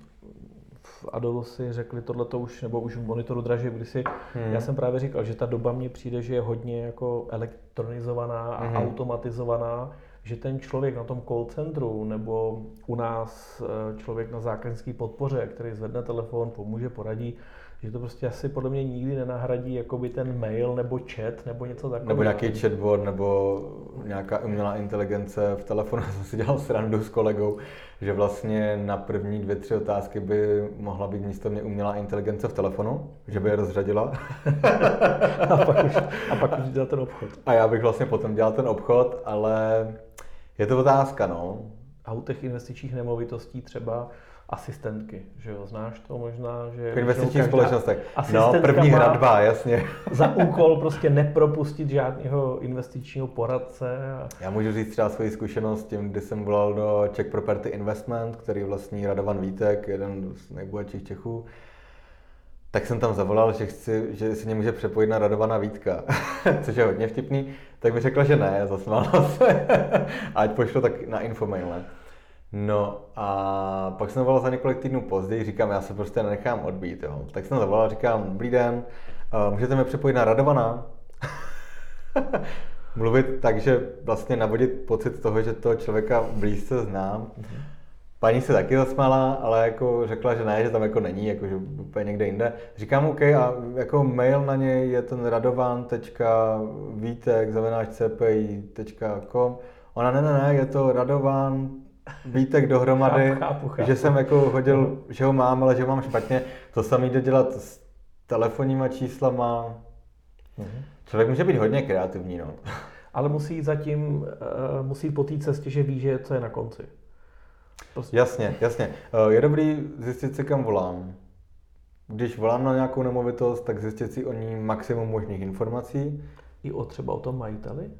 v Adolu si řekli tohleto už, nebo už v monitoru draží, kdy si, hmm. já jsem právě říkal, že ta doba mně přijde, že je hodně jako elektronizovaná a hmm. automatizovaná, že ten člověk na tom call centru nebo u nás eh, člověk na zákaznické podpoře, který zvedne telefon, pomůže, poradí, že to prostě asi podle mě nikdy nenahradí jakoby ten mail nebo chat nebo něco takového. Nebo nějaký chatbot nebo nějaká umělá inteligence. V telefonu (laughs) jsem si dělal srandu s kolegou, že vlastně na první dvě, tři otázky by mohla být místo mě umělá inteligence v telefonu, že by je rozřadila. (laughs) a, pak už, a pak už dělal ten obchod. A já bych vlastně potom dělal ten obchod, ale je to otázka, no. A u těch investičních nemovitostí třeba asistentky, že jo, znáš to možná, že... V investičních společnostech. No, první hradba, jasně. za úkol prostě nepropustit žádného investičního poradce. A... Já můžu říct třeba svoji zkušenost tím, kdy jsem volal do Czech Property Investment, který vlastní Radovan Vítek, jeden z nejbohatších Čechů. Tak jsem tam zavolal, že, chci, že si mě může přepojit na Radovana Vítka, (laughs) což je hodně vtipný. Tak mi řekla, že ne, zasmála se. (laughs) Ať pošlo tak na infomail. No a pak jsem zavolal za několik týdnů později, říkám, já se prostě nenechám odbít, jo. Tak jsem zavolal, říkám, dobrý den, můžete mě přepojit na Radovana? (laughs) Mluvit tak, že vlastně navodit pocit toho, že toho člověka blízce znám. Paní se taky zasmála, ale jako řekla, že ne, že tam jako není, jako že úplně někde jinde. Říkám, OK, a jako mail na něj je ten radovan.vítek Ona, ne, ne, ne, je to radovan Vítek dohromady, chápu, chápu, chápu. že jsem jako hodil, že ho mám, ale že ho mám špatně. To samé jde dělat s telefonníma číslama. Uh-huh. Člověk může být hodně kreativní, no. Ale musí zatím, uh, musí po té cestě, že ví, že co je na konci. Prostě. Jasně, jasně. Uh, je dobrý zjistit si, kam volám. Když volám na nějakou nemovitost, tak zjistit si o ní maximum možných informací. I o třeba o tom majiteli?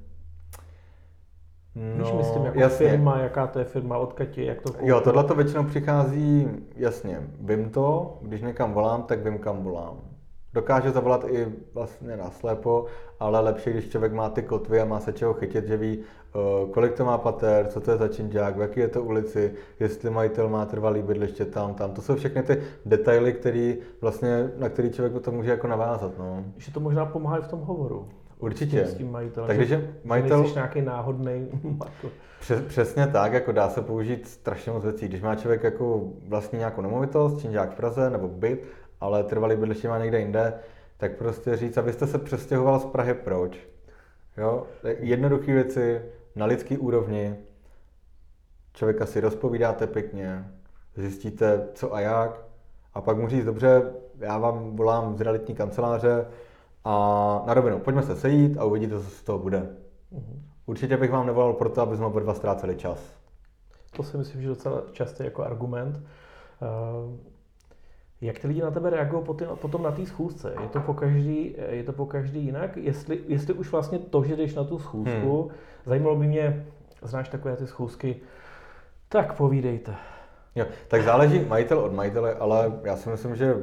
No, Víš, myslím, jako jasně. firma, jaká to je firma, odkud je, jak to koupil. Jo, tohle to většinou přichází, jasně, vím to, když někam volám, tak vím, kam volám. Dokáže zavolat i vlastně naslepo, ale lepší, když člověk má ty kotvy a má se čeho chytit, že ví, eh, kolik to má pater, co to je za činžák, v jaký je to ulici, jestli majitel má trvalý bydliště tam, tam. To jsou všechny ty detaily, který vlastně, na který člověk to může jako navázat. No. Že to možná pomáhá i v tom hovoru. Určitě. S tím majitelem. Takže že, majitel... Že nějaký náhodný (laughs) Přes, přesně tak, jako dá se použít strašně moc věcí. Když má člověk jako vlastní nějakou nemovitost, činžák v Praze nebo byt, ale trvalý bydliště má někde jinde, tak prostě říct, abyste se přestěhoval z Prahy, proč? Jo? Jednoduché věci na lidský úrovni, člověka si rozpovídáte pěkně, zjistíte co a jak, a pak mu říct, dobře, já vám volám z realitní kanceláře, a na rovinu, pojďme se sejít a uvidíte, co z toho bude. Uh-huh. Určitě bych vám nevolal proto, aby jsme oba dva ztráceli čas. To si myslím, že docela častý jako argument. Uh, jak ty lidi na tebe reagují potom na té schůzce? Je to po každý, je to po každý jinak? Jestli, jestli už vlastně to, že jdeš na tu schůzku, hmm. zajímalo by mě, znáš takové ty schůzky, tak povídejte. Jo, tak záleží majitel od majitele, ale já si myslím, že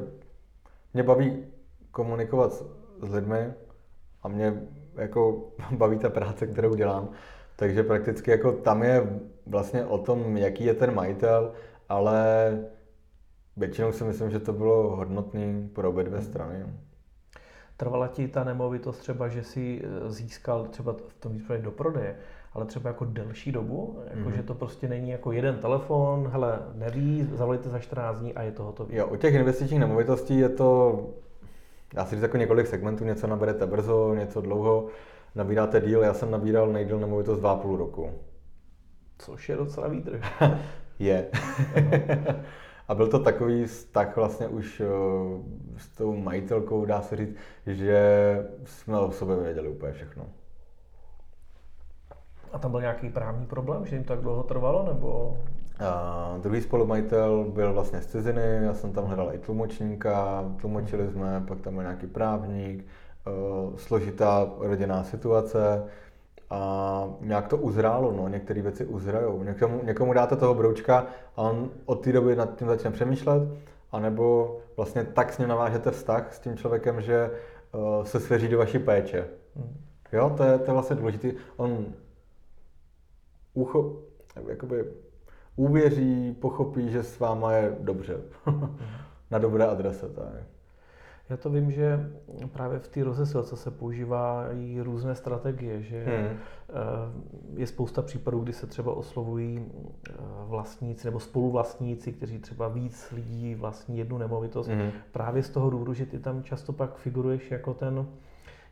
mě baví komunikovat s lidmi a mě jako (laughs) baví ta práce, kterou dělám. Takže prakticky jako tam je vlastně o tom, jaký je ten majitel, ale většinou si myslím, že to bylo hodnotný pro obě dvě strany. Trvala ti ta nemovitost třeba, že si eh, získal třeba v tom případě do prodeje, ale třeba jako delší dobu, jako mm. že to prostě není jako jeden telefon, hele, neví, zavolejte za 14 dní a je to hotové. Jo, u těch investičních nemovitostí je to dá se říct jako několik segmentů, něco naberete brzo, něco dlouho, nabíráte díl, já jsem nabíral nejdíl nemovitost dva půl roku. Což je docela výdrž. (laughs) je. (laughs) A byl to takový vztah vlastně už eh, s tou majitelkou, dá se říct, že jsme o sobě věděli úplně všechno. A tam byl nějaký právní problém, že jim tak dlouho trvalo, nebo? A druhý spolumajitel byl vlastně z ciziny, já jsem tam hledal i tlumočníka, tlumočili jsme, pak tam byl nějaký právník, uh, složitá rodinná situace a nějak to uzrálo, no, některé věci uzrajou. Někomu, někomu dáte toho broučka a on od té doby nad tím začne přemýšlet, anebo vlastně tak s ním navážete vztah s tím člověkem, že uh, se svěří do vaší péče. Jo, to je, to je vlastně důležité. On ucho, jakoby uvěří, pochopí, že s váma je dobře. (laughs) Na dobré adrese. Tak. Já to vím, že právě v té rozesilce se používají různé strategie, že hmm. Eh, je spousta případů, kdy se třeba oslovují eh, vlastníci nebo spoluvlastníci, kteří třeba víc lidí vlastní jednu nemovitost, hmm. právě z toho důvodu, že ty tam často pak figuruješ jako ten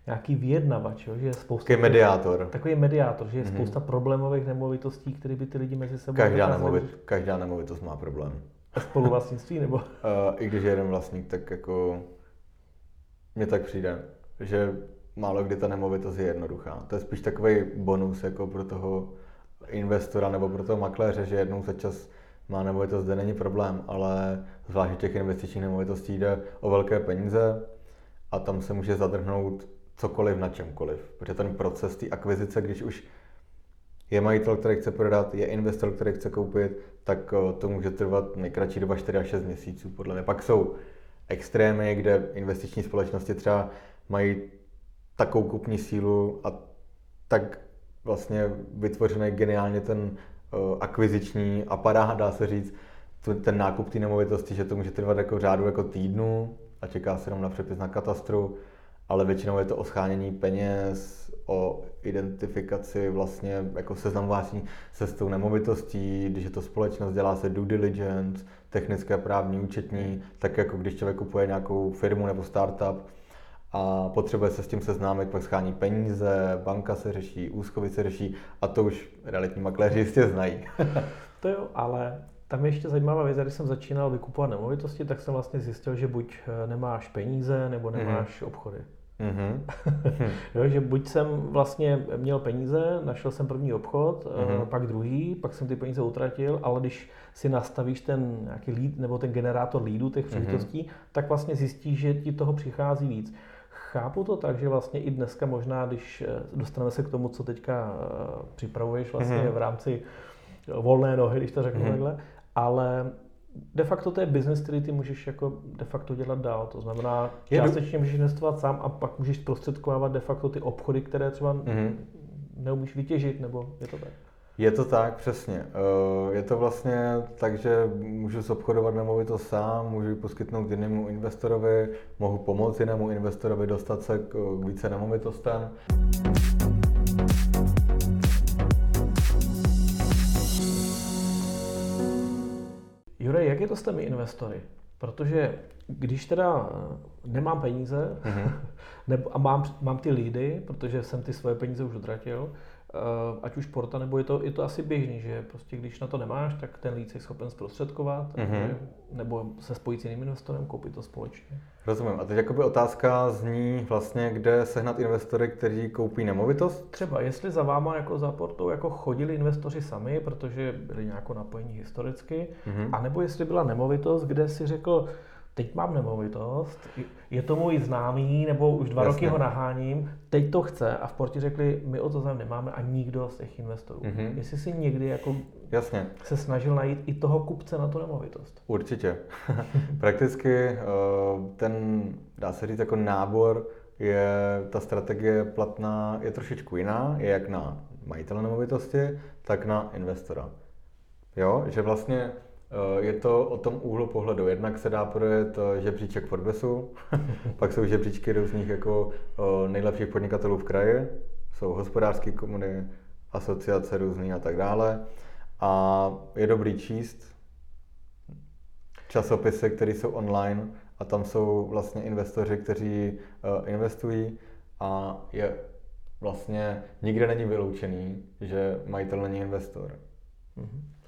nějaký vyjednavač, jo, že je spousta... Takový mediátor. Takový mediátor, že je mm-hmm. spousta problémových nemovitostí, které by ty lidi mezi sebou... Každá, nemovit, každá nemovitost má problém. A spoluvlastnictví, nebo? uh, (laughs) I když je jeden vlastník, tak jako... Mně tak přijde, že málo kdy ta nemovitost je jednoduchá. To je spíš takový bonus jako pro toho investora nebo pro toho makléře, že jednou za čas má nemovitost, kde není problém, ale zvláště těch investičních nemovitostí jde o velké peníze a tam se může zadrhnout cokoliv na čemkoliv. Protože ten proces té akvizice, když už je majitel, který chce prodat, je investor, který chce koupit, tak eh, to může trvat nejkratší doba 4 až 6 měsíců, podle mě. Pak jsou extrémy, kde investiční společnosti třeba mají takovou kupní sílu a tak vlastně vytvořený geniálně ten uh, akviziční aparát, dá se říct, ten nákup té nemovitosti, že to může trvat jako řádu jako týdnu a čeká se jenom na přepis na katastru ale většinou je to o schánění peněz, o identifikaci vlastně jako seznamování se s tou nemovitostí, když je to společnost, dělá se due diligence, technické právní, účetní, tak jako když člověk kupuje nějakou firmu nebo startup a potřebuje se s tím seznámit, pak schání peníze, banka se řeší, úschovy se řeší a to už realitní makléři jistě znají. (laughs) to jo, ale tam je ještě zajímavá věc, když jsem začínal vykupovat nemovitosti, tak jsem vlastně zjistil, že buď eh, nemáš peníze, nebo nemáš mm-hmm. obchody. Mm-hmm. (laughs) jo, že buď jsem vlastně měl peníze, našel jsem první obchod, mm-hmm. pak druhý, pak jsem ty peníze utratil, ale když si nastavíš ten nějaký lead, nebo ten generátor leadů těch příležitostí, mm-hmm. tak vlastně zjistíš, že ti toho přichází víc. Chápu to tak, že vlastně i dneska možná, když eh, dostaneme se k tomu, co teďka připravuješ vlastně mm-hmm. v rámci volné nohy, když to řeknu mm-hmm. takhle, ale de facto to je business, který ty můžeš jako de facto dělat dál. To znamená, částečně můžeš investovat sám a pak můžeš zprostředkovávat de facto ty obchody, které třeba mm-hmm. neumíš vytěžit, nebo je to tak? Je to tak, přesně. Eh, je to vlastně tak, že můžu zobchodovat nemovitost sám, můžu ji poskytnout jinému investorovi, mohu pomoct jinému investorovi dostat se k více nemovitostem. Jure, jak je to s těmi investory? Protože když teda eh, nemám peníze mm-hmm. (laughs) nebo, a mám, mám ty lídy, protože jsem ty svoje peníze už utratil, ať už porta, nebo je to, je to asi běžný, že prostě když na to nemáš, tak ten líd je schopen zprostředkovat, mm-hmm. nebo se spojit s jiným investorem, koupit to společně. Rozumím. A teď jakoby otázka zní vlastně, kde sehnat investory, kteří koupí nemovitost? Třeba, jestli za váma jako za portou jako chodili investoři sami, protože byli nějak napojení historicky, mm-hmm. anebo jestli byla nemovitost, kde si řekl, teď mám nemovitost, je to můj známý, nebo už dva Jasně. roky ho naháním, teď to chce a v Porti řekli, my o to zájem nemáme a nikdo z těch investorů. Mm-hmm. Jestli si někdy jako Jasně. se snažil najít i toho kupce na tu nemovitost. Určitě. (laughs) Prakticky eh, ten, dá se říct, jako nábor je, ta strategie platná, je trošičku jiná, je jak na majitele nemovitosti, tak na investora. Jo, že vlastně je to o tom úhlu pohledu. Jednak se dá projet eh, žebříček Forbesu, (laughs) pak jsou žebříčky různých jako eh, nejlepších podnikatelů v kraji, jsou hospodářské komuny, asociace různý a tak dále. A je dobrý číst časopisy, které jsou online a tam jsou vlastně investoři, kteří investují a je vlastně nikde není vyloučený, že majitel není investor. Mm-hmm.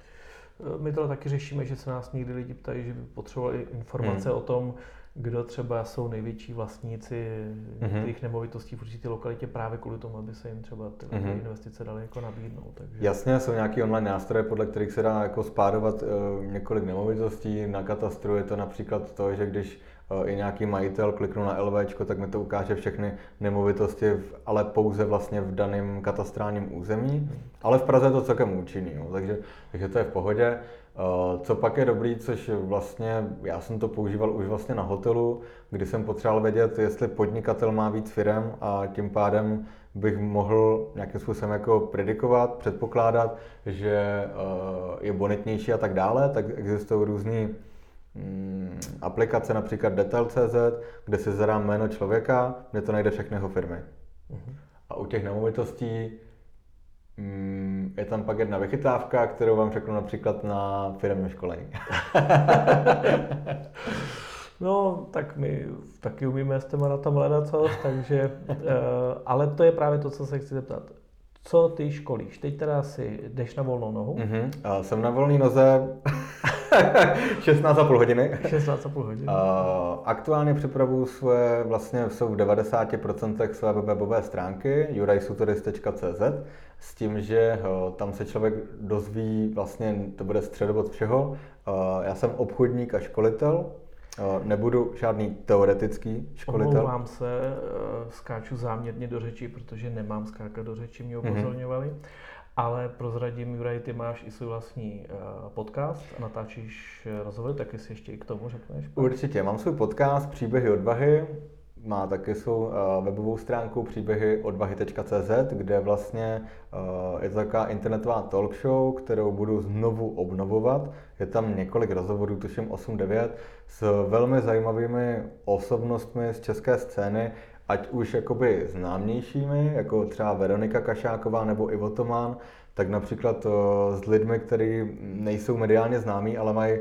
My to taky řešíme, že se nás někdy lidi ptají, že by potřebovali informace hmm. o tom, kdo třeba jsou největší vlastníci mm-hmm. těch nemovitostí v určitě lokalitě právě kvůli tomu, aby se jim třeba ty mm-hmm. investice daly jako nabídnout. Takže... Jasně, jsou nějaké online nástroje, podle kterých se dá jako spárovat uh, několik nemovitostí. Na katastru je to například to, že když i nějaký majitel kliknu na LV, tak mi to ukáže všechny nemovitosti, ale pouze vlastně v daném katastrálním území. Ale v Praze je to celkem účinný, jo, takže, takže to je v pohodě. Eh, co pak je dobrý, což vlastně já jsem to používal už vlastně na hotelu, kdy jsem potřeboval vědět, jestli podnikatel má víc firm a tím pádem bych mohl nějakým způsobem jako predikovat, předpokládat, že eh, je bonitnější a tak dále, tak existují různé aplikace, například Detail.cz, kde si zadám jméno člověka, kde to najde všechny jeho firmy. Uh-huh. A u těch nemovitostí Mm, je tam pak jedna vychytávka, kterou vám řeknu například na firmním školení. (laughs) No, tak my taky umíme s těma tam hledat co, takže, (laughs) eh, ale to je právě to, co se chci zeptat. Co ty školíš? Teď teda si jdeš na volnou nohu? Mm-hmm. Jsem na volné noze (laughs) 16,5 hodiny. 16,5 hodiny. Aktuálně připravuju svoje, vlastně jsou v 90% své webové stránky jurajsutoris.cz s tím, že eh, tam se člověk dozví, vlastně to bude středobod všeho. Eh, já jsem obchodník a školitel, Nebudu žádný teoretický školitel. Omlouvám se, skáču záměrně do řeči, protože nemám skákat do řeči, mě mhm. upozorňovali. Mm-hmm. Ale prozradím, Juraj, ty máš i svůj vlastní podcast a natáčíš rozhovor, tak jestli ještě i k tomu řekneš. Určitě, mám svůj podcast Příběhy odvahy, má taky svou webovou stránku příběhy odvahy.cz, kde vlastně je to taková internetová talk show, kterou budu znovu obnovovat. Je tam několik rozhovorů, tuším 8-9, s velmi zajímavými osobnostmi z české scény, ať už jakoby známějšími, jako třeba Veronika Kašáková nebo Ivo Tomán, tak například s lidmi, kteří nejsou mediálně známí, ale mají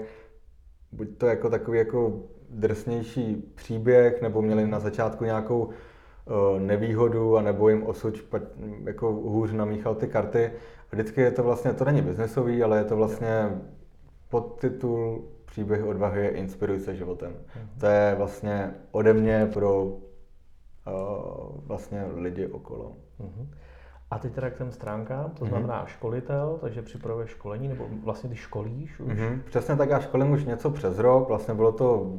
buď to jako takový jako drsnější příběh, nebo měli na začátku nějakou eh, nevýhodu, a nebo jim osud špat, jako hůř namíchal ty karty. A vždycky je to vlastně, to není biznesový, ale je to vlastně podtitul Příběh odvahy je Inspiruj se životem. Mm-hmm. To je vlastně ode mě pro uh, vlastně lidi okolo. Mm-hmm. A teď teda k těm stránkám, to mhm. znamená mm-hmm. školitel, takže připravuješ školení, nebo vlastně ty školíš už? Mm-hmm. Přesně tak, já školím už něco přes rok, vlastně bylo to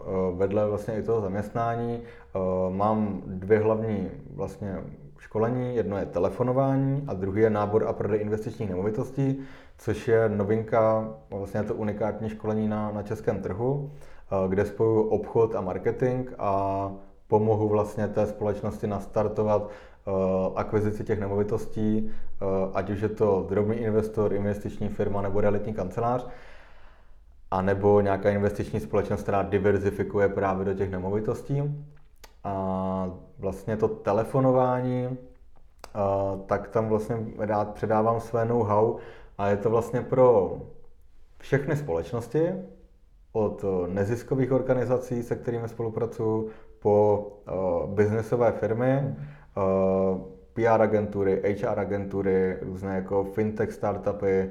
eh, vedle vlastně i toho zaměstnání. Eh, mám dvě hlavní vlastně školení, jedno je telefonování a druhý je nábor a prodej investičních nemovitostí, což je novinka, vlastně je to unikátní školení na, na českém trhu, eh, kde spojuju obchod a marketing a pomohu vlastně té společnosti nastartovat akvizici těch nemovitostí, eh, ať už je to drobný investor, investiční firma nebo realitní kancelář, a nebo nějaká investiční společnost, která diverzifikuje právě do těch nemovitostí. A vlastně to telefonování, eh, tak tam vlastně rád předávám své know-how a je to vlastně pro všechny společnosti, od neziskových organizací, se kterými spolupracuju, po biznesové firmy, Eh, PR agentury, HR agentury, různé jako fintech startupy, eh,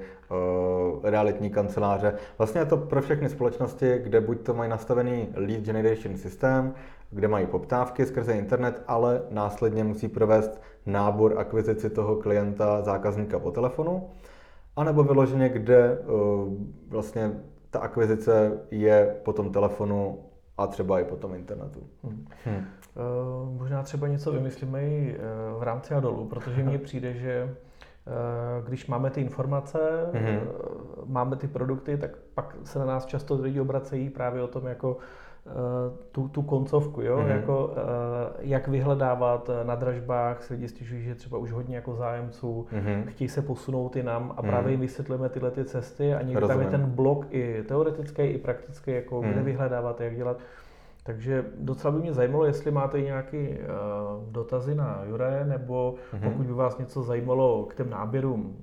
realitní kanceláře. Vlastně je to pro všechny společnosti, kde buď to mají nastavený lead generation systém, kde mají poptávky skrze internet, ale následně musí provést nábor akvizici toho klienta, zákazníka po telefonu, anebo vyloženě, kde eh, vlastně ta akvizice je po tom telefonu a třeba i po tom internetu. Hmm. Hmm. Uh, možná třeba něco vymyslíme i uh, v rámci a dolů, protože mně (laughs) přijde, že uh, když máme ty informace, mm-hmm. máme ty produkty, tak pak se na nás často lidi obracejí právě o tom, jako tu, tu koncovku, jo? Mm-hmm. Jako, jak vyhledávat na dražbách, se lidi stěžují, že třeba už hodně jako zájemců, mm-hmm. chtějí se posunout i nám a právě mm-hmm. jim vysvětlíme tyhle ty cesty a někdy tam je ten blok i teoretický, i praktický, jako mm-hmm. kde vyhledávat, jak dělat. Takže docela by mě zajímalo, jestli máte nějaké uh, dotazy na Jure, nebo mm-hmm. pokud by vás něco zajímalo k těm náběrům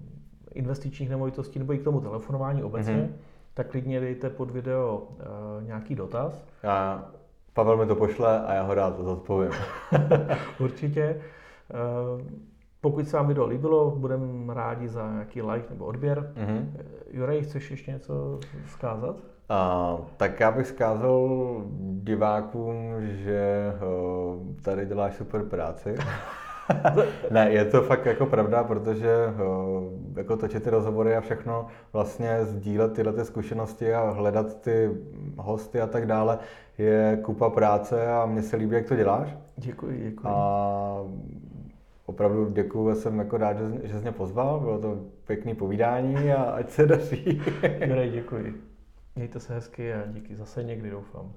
investičních nemovitostí nebo i k tomu telefonování obecně, mm-hmm. Tak klidně dejte pod video uh, nějaký dotaz. Já, Pavel mi to pošle a já ho rád zodpovím. (laughs) Určitě. Uh, Pokud se vám video líbilo, budeme rádi za nějaký like nebo odběr. Mm-hmm. Jurej, chceš ještě něco zkázat? A, tak já bych zkázal divákům, že o, tady děláš super práci. (laughs) (laughs) ne, je to fakt jako pravda, protože jako točit ty rozhovory a všechno, vlastně sdílet tyhle ty zkušenosti a hledat ty hosty a tak dále, je kupa práce a mně se líbí, jak to děláš. Děkuji, děkuji. A opravdu děkuji, jsem jako rád, že, že jsi mě pozval, bylo to pěkný povídání a ať se daří. (laughs) Juraj, děkuji. Mějte se hezky a díky zase někdy doufám.